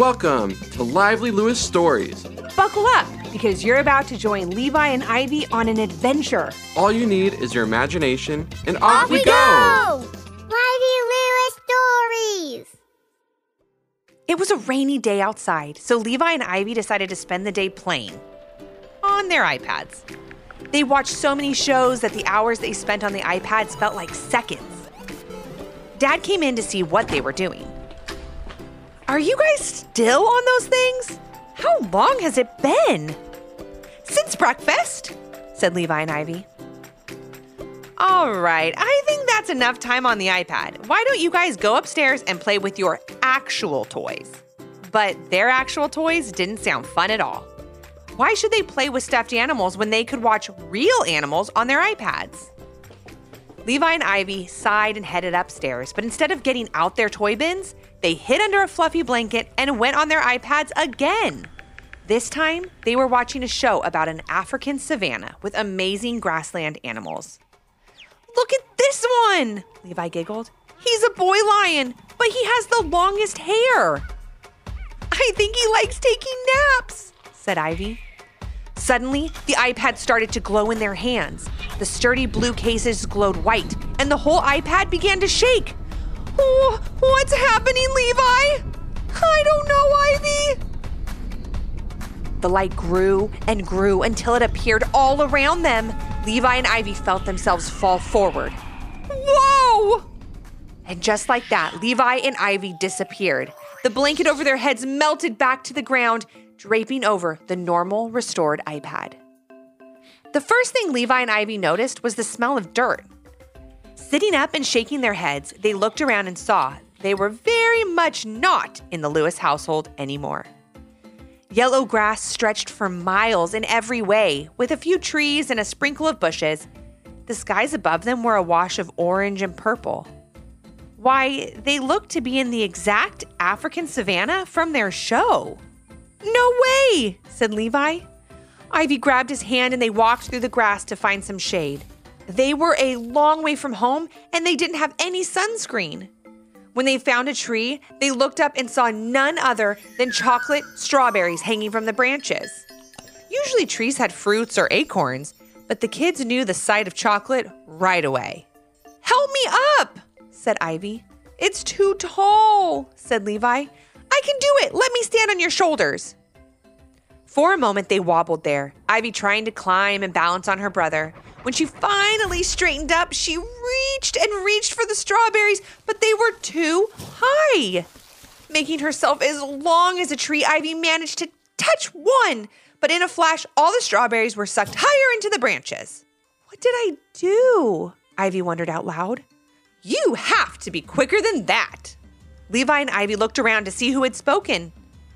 Welcome to Lively Lewis Stories. Buckle up because you're about to join Levi and Ivy on an adventure. All you need is your imagination, and off, Off we go! Lively Lewis Stories! It was a rainy day outside, so Levi and Ivy decided to spend the day playing on their iPads. They watched so many shows that the hours they spent on the iPads felt like seconds. Dad came in to see what they were doing. Are you guys still on those things? How long has it been? Since breakfast, said Levi and Ivy. All right, I think that's enough time on the iPad. Why don't you guys go upstairs and play with your actual toys? But their actual toys didn't sound fun at all. Why should they play with stuffed animals when they could watch real animals on their iPads? Levi and Ivy sighed and headed upstairs, but instead of getting out their toy bins, they hid under a fluffy blanket and went on their iPads again. This time, they were watching a show about an African savanna with amazing grassland animals. Look at this one, Levi giggled. He's a boy lion, but he has the longest hair. I think he likes taking naps, said Ivy. Suddenly, the iPad started to glow in their hands. The sturdy blue cases glowed white, and the whole iPad began to shake. Oh, what's happening, Levi? I don't know, Ivy. The light grew and grew until it appeared all around them. Levi and Ivy felt themselves fall forward. Whoa! And just like that, Levi and Ivy disappeared. The blanket over their heads melted back to the ground, draping over the normal, restored iPad. The first thing Levi and Ivy noticed was the smell of dirt. Sitting up and shaking their heads, they looked around and saw they were very much not in the Lewis household anymore. Yellow grass stretched for miles in every way, with a few trees and a sprinkle of bushes. The skies above them were a wash of orange and purple. Why, they looked to be in the exact African savanna from their show. No way, said Levi. Ivy grabbed his hand and they walked through the grass to find some shade. They were a long way from home and they didn't have any sunscreen. When they found a tree, they looked up and saw none other than chocolate strawberries hanging from the branches. Usually, trees had fruits or acorns, but the kids knew the sight of chocolate right away. Help me up, said Ivy. It's too tall, said Levi. I can do it. Let me stand on your shoulders. For a moment, they wobbled there, Ivy trying to climb and balance on her brother. When she finally straightened up, she reached and reached for the strawberries, but they were too high. Making herself as long as a tree, Ivy managed to touch one, but in a flash, all the strawberries were sucked higher into the branches. What did I do? Ivy wondered out loud. You have to be quicker than that. Levi and Ivy looked around to see who had spoken.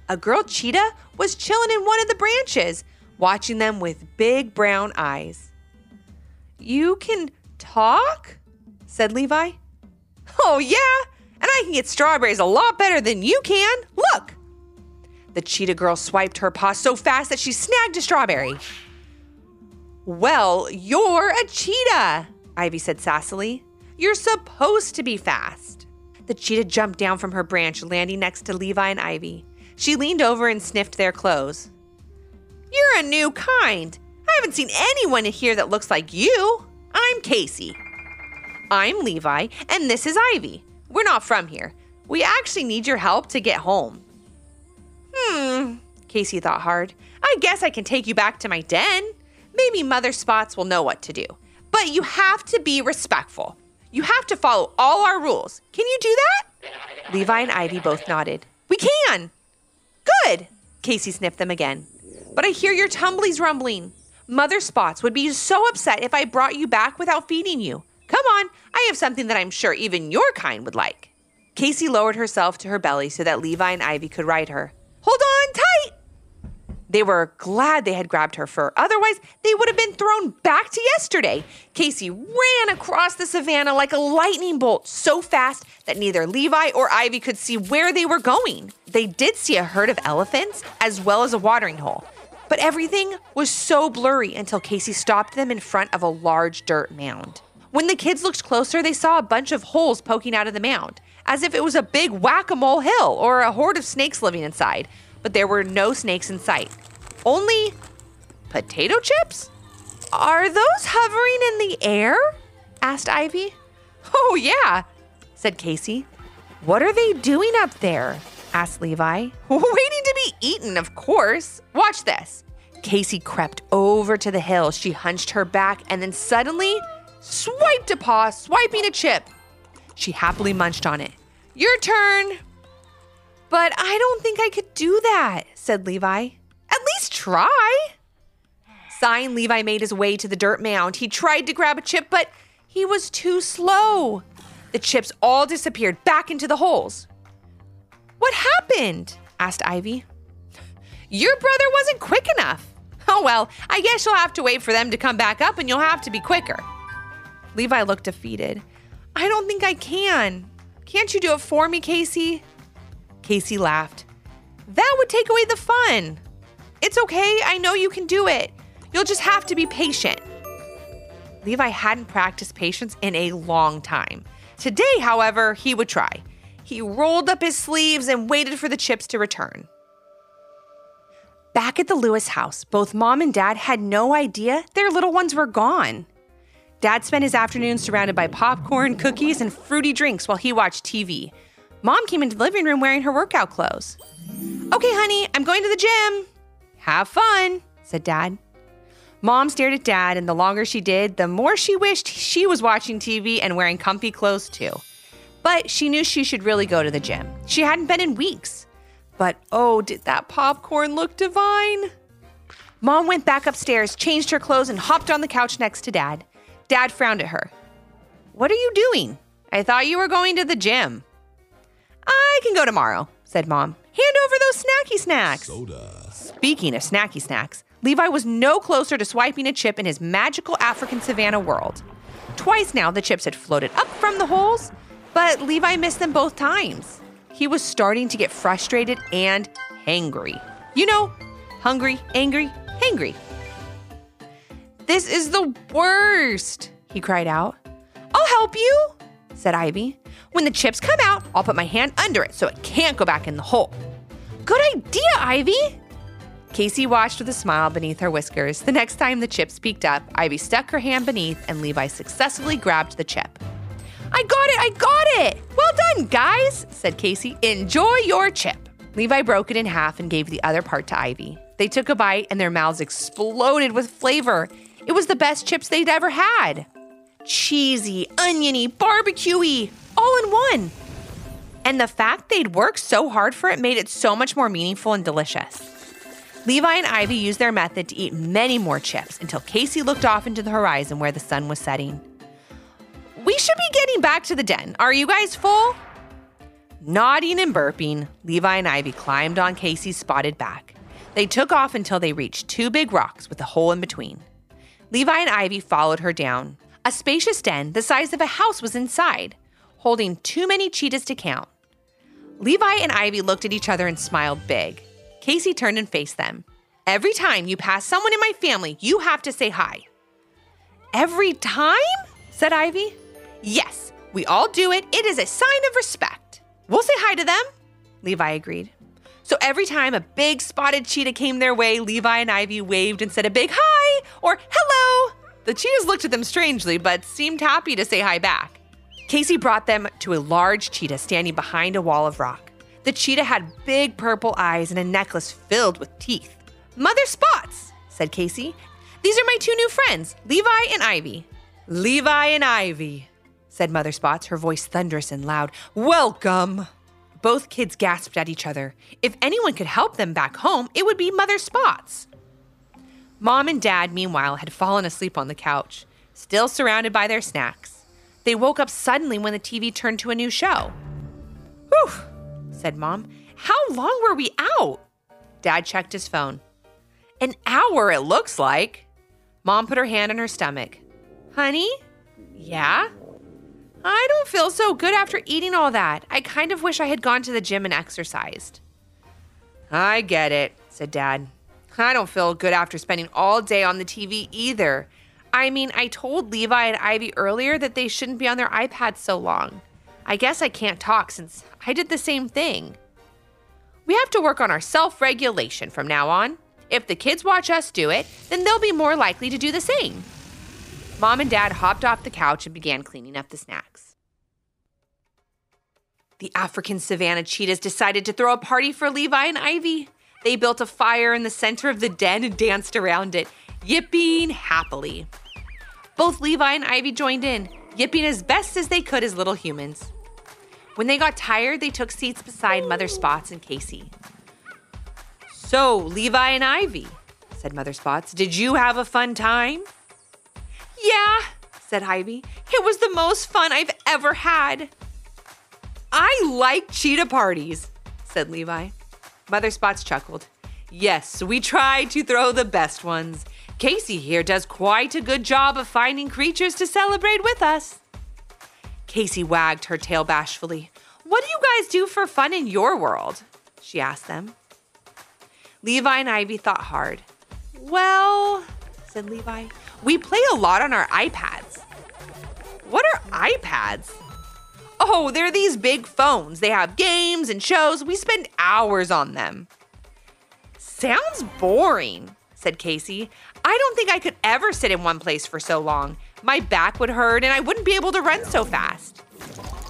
A girl cheetah was chilling in one of the branches, watching them with big brown eyes. You can talk? said Levi. Oh, yeah, and I can get strawberries a lot better than you can. Look! The cheetah girl swiped her paw so fast that she snagged a strawberry. Well, you're a cheetah, Ivy said sassily. You're supposed to be fast. The cheetah jumped down from her branch, landing next to Levi and Ivy. She leaned over and sniffed their clothes. You're a new kind. I haven't seen anyone here that looks like you. I'm Casey. I'm Levi, and this is Ivy. We're not from here. We actually need your help to get home. Hmm, Casey thought hard. I guess I can take you back to my den. Maybe Mother Spots will know what to do. But you have to be respectful. You have to follow all our rules. Can you do that? Levi and Ivy both nodded. We can. Good. Casey sniffed them again. But I hear your tumblies rumbling. Mother Spots would be so upset if I brought you back without feeding you. Come on, I have something that I'm sure even your kind would like. Casey lowered herself to her belly so that Levi and Ivy could ride her. Hold on! They were glad they had grabbed her fur. Otherwise, they would have been thrown back to yesterday. Casey ran across the savannah like a lightning bolt so fast that neither Levi or Ivy could see where they were going. They did see a herd of elephants as well as a watering hole. But everything was so blurry until Casey stopped them in front of a large dirt mound. When the kids looked closer, they saw a bunch of holes poking out of the mound. as if it was a big whack a mole hill or a horde of snakes living inside. But there were no snakes in sight. Only potato chips? Are those hovering in the air? asked Ivy. Oh, yeah, said Casey. What are they doing up there? asked Levi. Waiting to be eaten, of course. Watch this. Casey crept over to the hill. She hunched her back and then suddenly swiped a paw, swiping a chip. She happily munched on it. Your turn. But I don't think I could do that, said Levi. At least try. Sighing, Levi made his way to the dirt mound. He tried to grab a chip, but he was too slow. The chips all disappeared back into the holes. What happened? asked Ivy. Your brother wasn't quick enough. Oh well, I guess you'll have to wait for them to come back up and you'll have to be quicker. Levi looked defeated. I don't think I can. Can't you do it for me, Casey? Casey laughed. That would take away the fun. It's okay, I know you can do it. You'll just have to be patient. Levi hadn't practiced patience in a long time. Today, however, he would try. He rolled up his sleeves and waited for the chips to return. Back at the Lewis house, both mom and dad had no idea their little ones were gone. Dad spent his afternoon surrounded by popcorn, cookies, and fruity drinks while he watched TV. Mom came into the living room wearing her workout clothes. Okay, honey, I'm going to the gym. Have fun, said Dad. Mom stared at Dad, and the longer she did, the more she wished she was watching TV and wearing comfy clothes too. But she knew she should really go to the gym. She hadn't been in weeks. But oh, did that popcorn look divine? Mom went back upstairs, changed her clothes, and hopped on the couch next to Dad. Dad frowned at her. What are you doing? I thought you were going to the gym. Can go tomorrow, said Mom. Hand over those snacky snacks. Soda. Speaking of snacky snacks, Levi was no closer to swiping a chip in his magical African savannah world. Twice now, the chips had floated up from the holes, but Levi missed them both times. He was starting to get frustrated and hangry. You know, hungry, angry, hangry. This is the worst, he cried out. I'll help you, said Ivy. When the chips come out, I'll put my hand under it so it can't go back in the hole. Good idea, Ivy. Casey watched with a smile beneath her whiskers. The next time the chip peeked up, Ivy stuck her hand beneath and Levi successfully grabbed the chip. I got it, I got it! Well done, guys, said Casey. Enjoy your chip. Levi broke it in half and gave the other part to Ivy. They took a bite and their mouths exploded with flavor. It was the best chips they'd ever had. Cheesy, oniony, barbecuey, all in one. And the fact they'd worked so hard for it made it so much more meaningful and delicious. Levi and Ivy used their method to eat many more chips until Casey looked off into the horizon where the sun was setting. We should be getting back to the den. Are you guys full? Nodding and burping, Levi and Ivy climbed on Casey's spotted back. They took off until they reached two big rocks with a hole in between. Levi and Ivy followed her down. A spacious den the size of a house was inside, holding too many cheetahs to count. Levi and Ivy looked at each other and smiled big. Casey turned and faced them. Every time you pass someone in my family, you have to say hi. Every time? said Ivy. Yes, we all do it. It is a sign of respect. We'll say hi to them, Levi agreed. So every time a big spotted cheetah came their way, Levi and Ivy waved and said a big hi or hello. The cheetahs looked at them strangely, but seemed happy to say hi back. Casey brought them to a large cheetah standing behind a wall of rock. The cheetah had big purple eyes and a necklace filled with teeth. Mother Spots, said Casey. These are my two new friends, Levi and Ivy. Levi and Ivy, said Mother Spots, her voice thunderous and loud. Welcome. Both kids gasped at each other. If anyone could help them back home, it would be Mother Spots. Mom and Dad, meanwhile, had fallen asleep on the couch, still surrounded by their snacks. They woke up suddenly when the TV turned to a new show. Whew, said Mom. How long were we out? Dad checked his phone. An hour, it looks like. Mom put her hand on her stomach. Honey? Yeah? I don't feel so good after eating all that. I kind of wish I had gone to the gym and exercised. I get it, said Dad. I don't feel good after spending all day on the TV either. I mean, I told Levi and Ivy earlier that they shouldn't be on their iPads so long. I guess I can't talk since I did the same thing. We have to work on our self regulation from now on. If the kids watch us do it, then they'll be more likely to do the same. Mom and Dad hopped off the couch and began cleaning up the snacks. The African savanna cheetahs decided to throw a party for Levi and Ivy. They built a fire in the center of the den and danced around it, yipping happily. Both Levi and Ivy joined in, yipping as best as they could as little humans. When they got tired, they took seats beside Mother Spots and Casey. So, Levi and Ivy, said Mother Spots, did you have a fun time? Yeah, said Ivy. It was the most fun I've ever had. I like cheetah parties, said Levi. Mother Spots chuckled. Yes, we try to throw the best ones. Casey here does quite a good job of finding creatures to celebrate with us. Casey wagged her tail bashfully. What do you guys do for fun in your world? She asked them. Levi and Ivy thought hard. Well, said Levi, we play a lot on our iPads. What are iPads? Oh, they're these big phones. They have games and shows. We spend hours on them. Sounds boring, said Casey. I don't think I could ever sit in one place for so long. My back would hurt and I wouldn't be able to run so fast.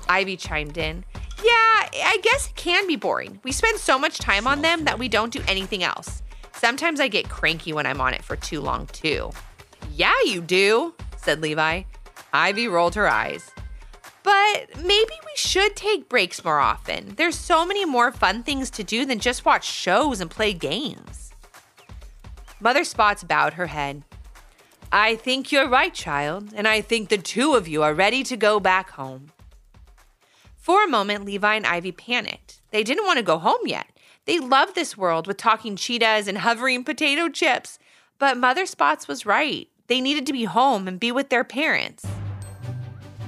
Ivy chimed in. Yeah, I guess it can be boring. We spend so much time on them that we don't do anything else. Sometimes I get cranky when I'm on it for too long, too. Yeah, you do, said Levi. Ivy rolled her eyes. But maybe we should take breaks more often. There's so many more fun things to do than just watch shows and play games. Mother Spots bowed her head. I think you're right, child, and I think the two of you are ready to go back home. For a moment, Levi and Ivy panicked. They didn't want to go home yet. They loved this world with talking cheetahs and hovering potato chips. But Mother Spots was right. They needed to be home and be with their parents.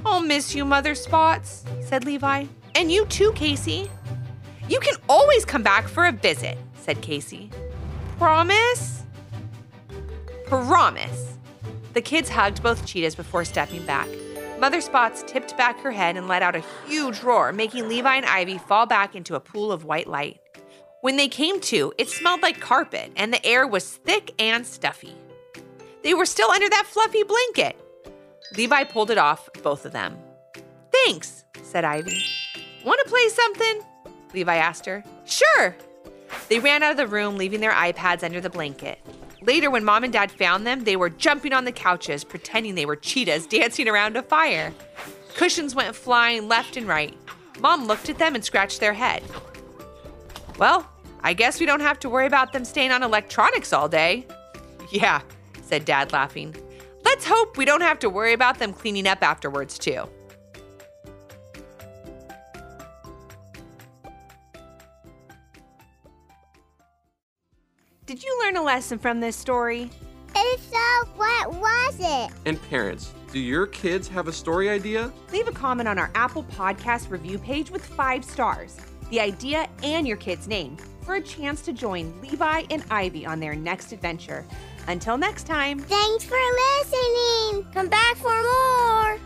I'll miss you, Mother Spots, said Levi. And you too, Casey. You can always come back for a visit, said Casey. Promise? Promise. The kids hugged both cheetahs before stepping back. Mother Spots tipped back her head and let out a huge roar, making Levi and Ivy fall back into a pool of white light. When they came to, it smelled like carpet and the air was thick and stuffy. They were still under that fluffy blanket. Levi pulled it off, both of them. Thanks, said Ivy. Want to play something? Levi asked her. Sure. They ran out of the room, leaving their iPads under the blanket. Later, when mom and dad found them, they were jumping on the couches, pretending they were cheetahs dancing around a fire. Cushions went flying left and right. Mom looked at them and scratched their head. Well, I guess we don't have to worry about them staying on electronics all day. Yeah, said Dad, laughing. Let's hope we don't have to worry about them cleaning up afterwards, too. Did you learn a lesson from this story? If so, what was it? And parents, do your kids have a story idea? Leave a comment on our Apple Podcast review page with five stars, the idea, and your kid's name for a chance to join Levi and Ivy on their next adventure. Until next time. Thanks for listening. Come back for more.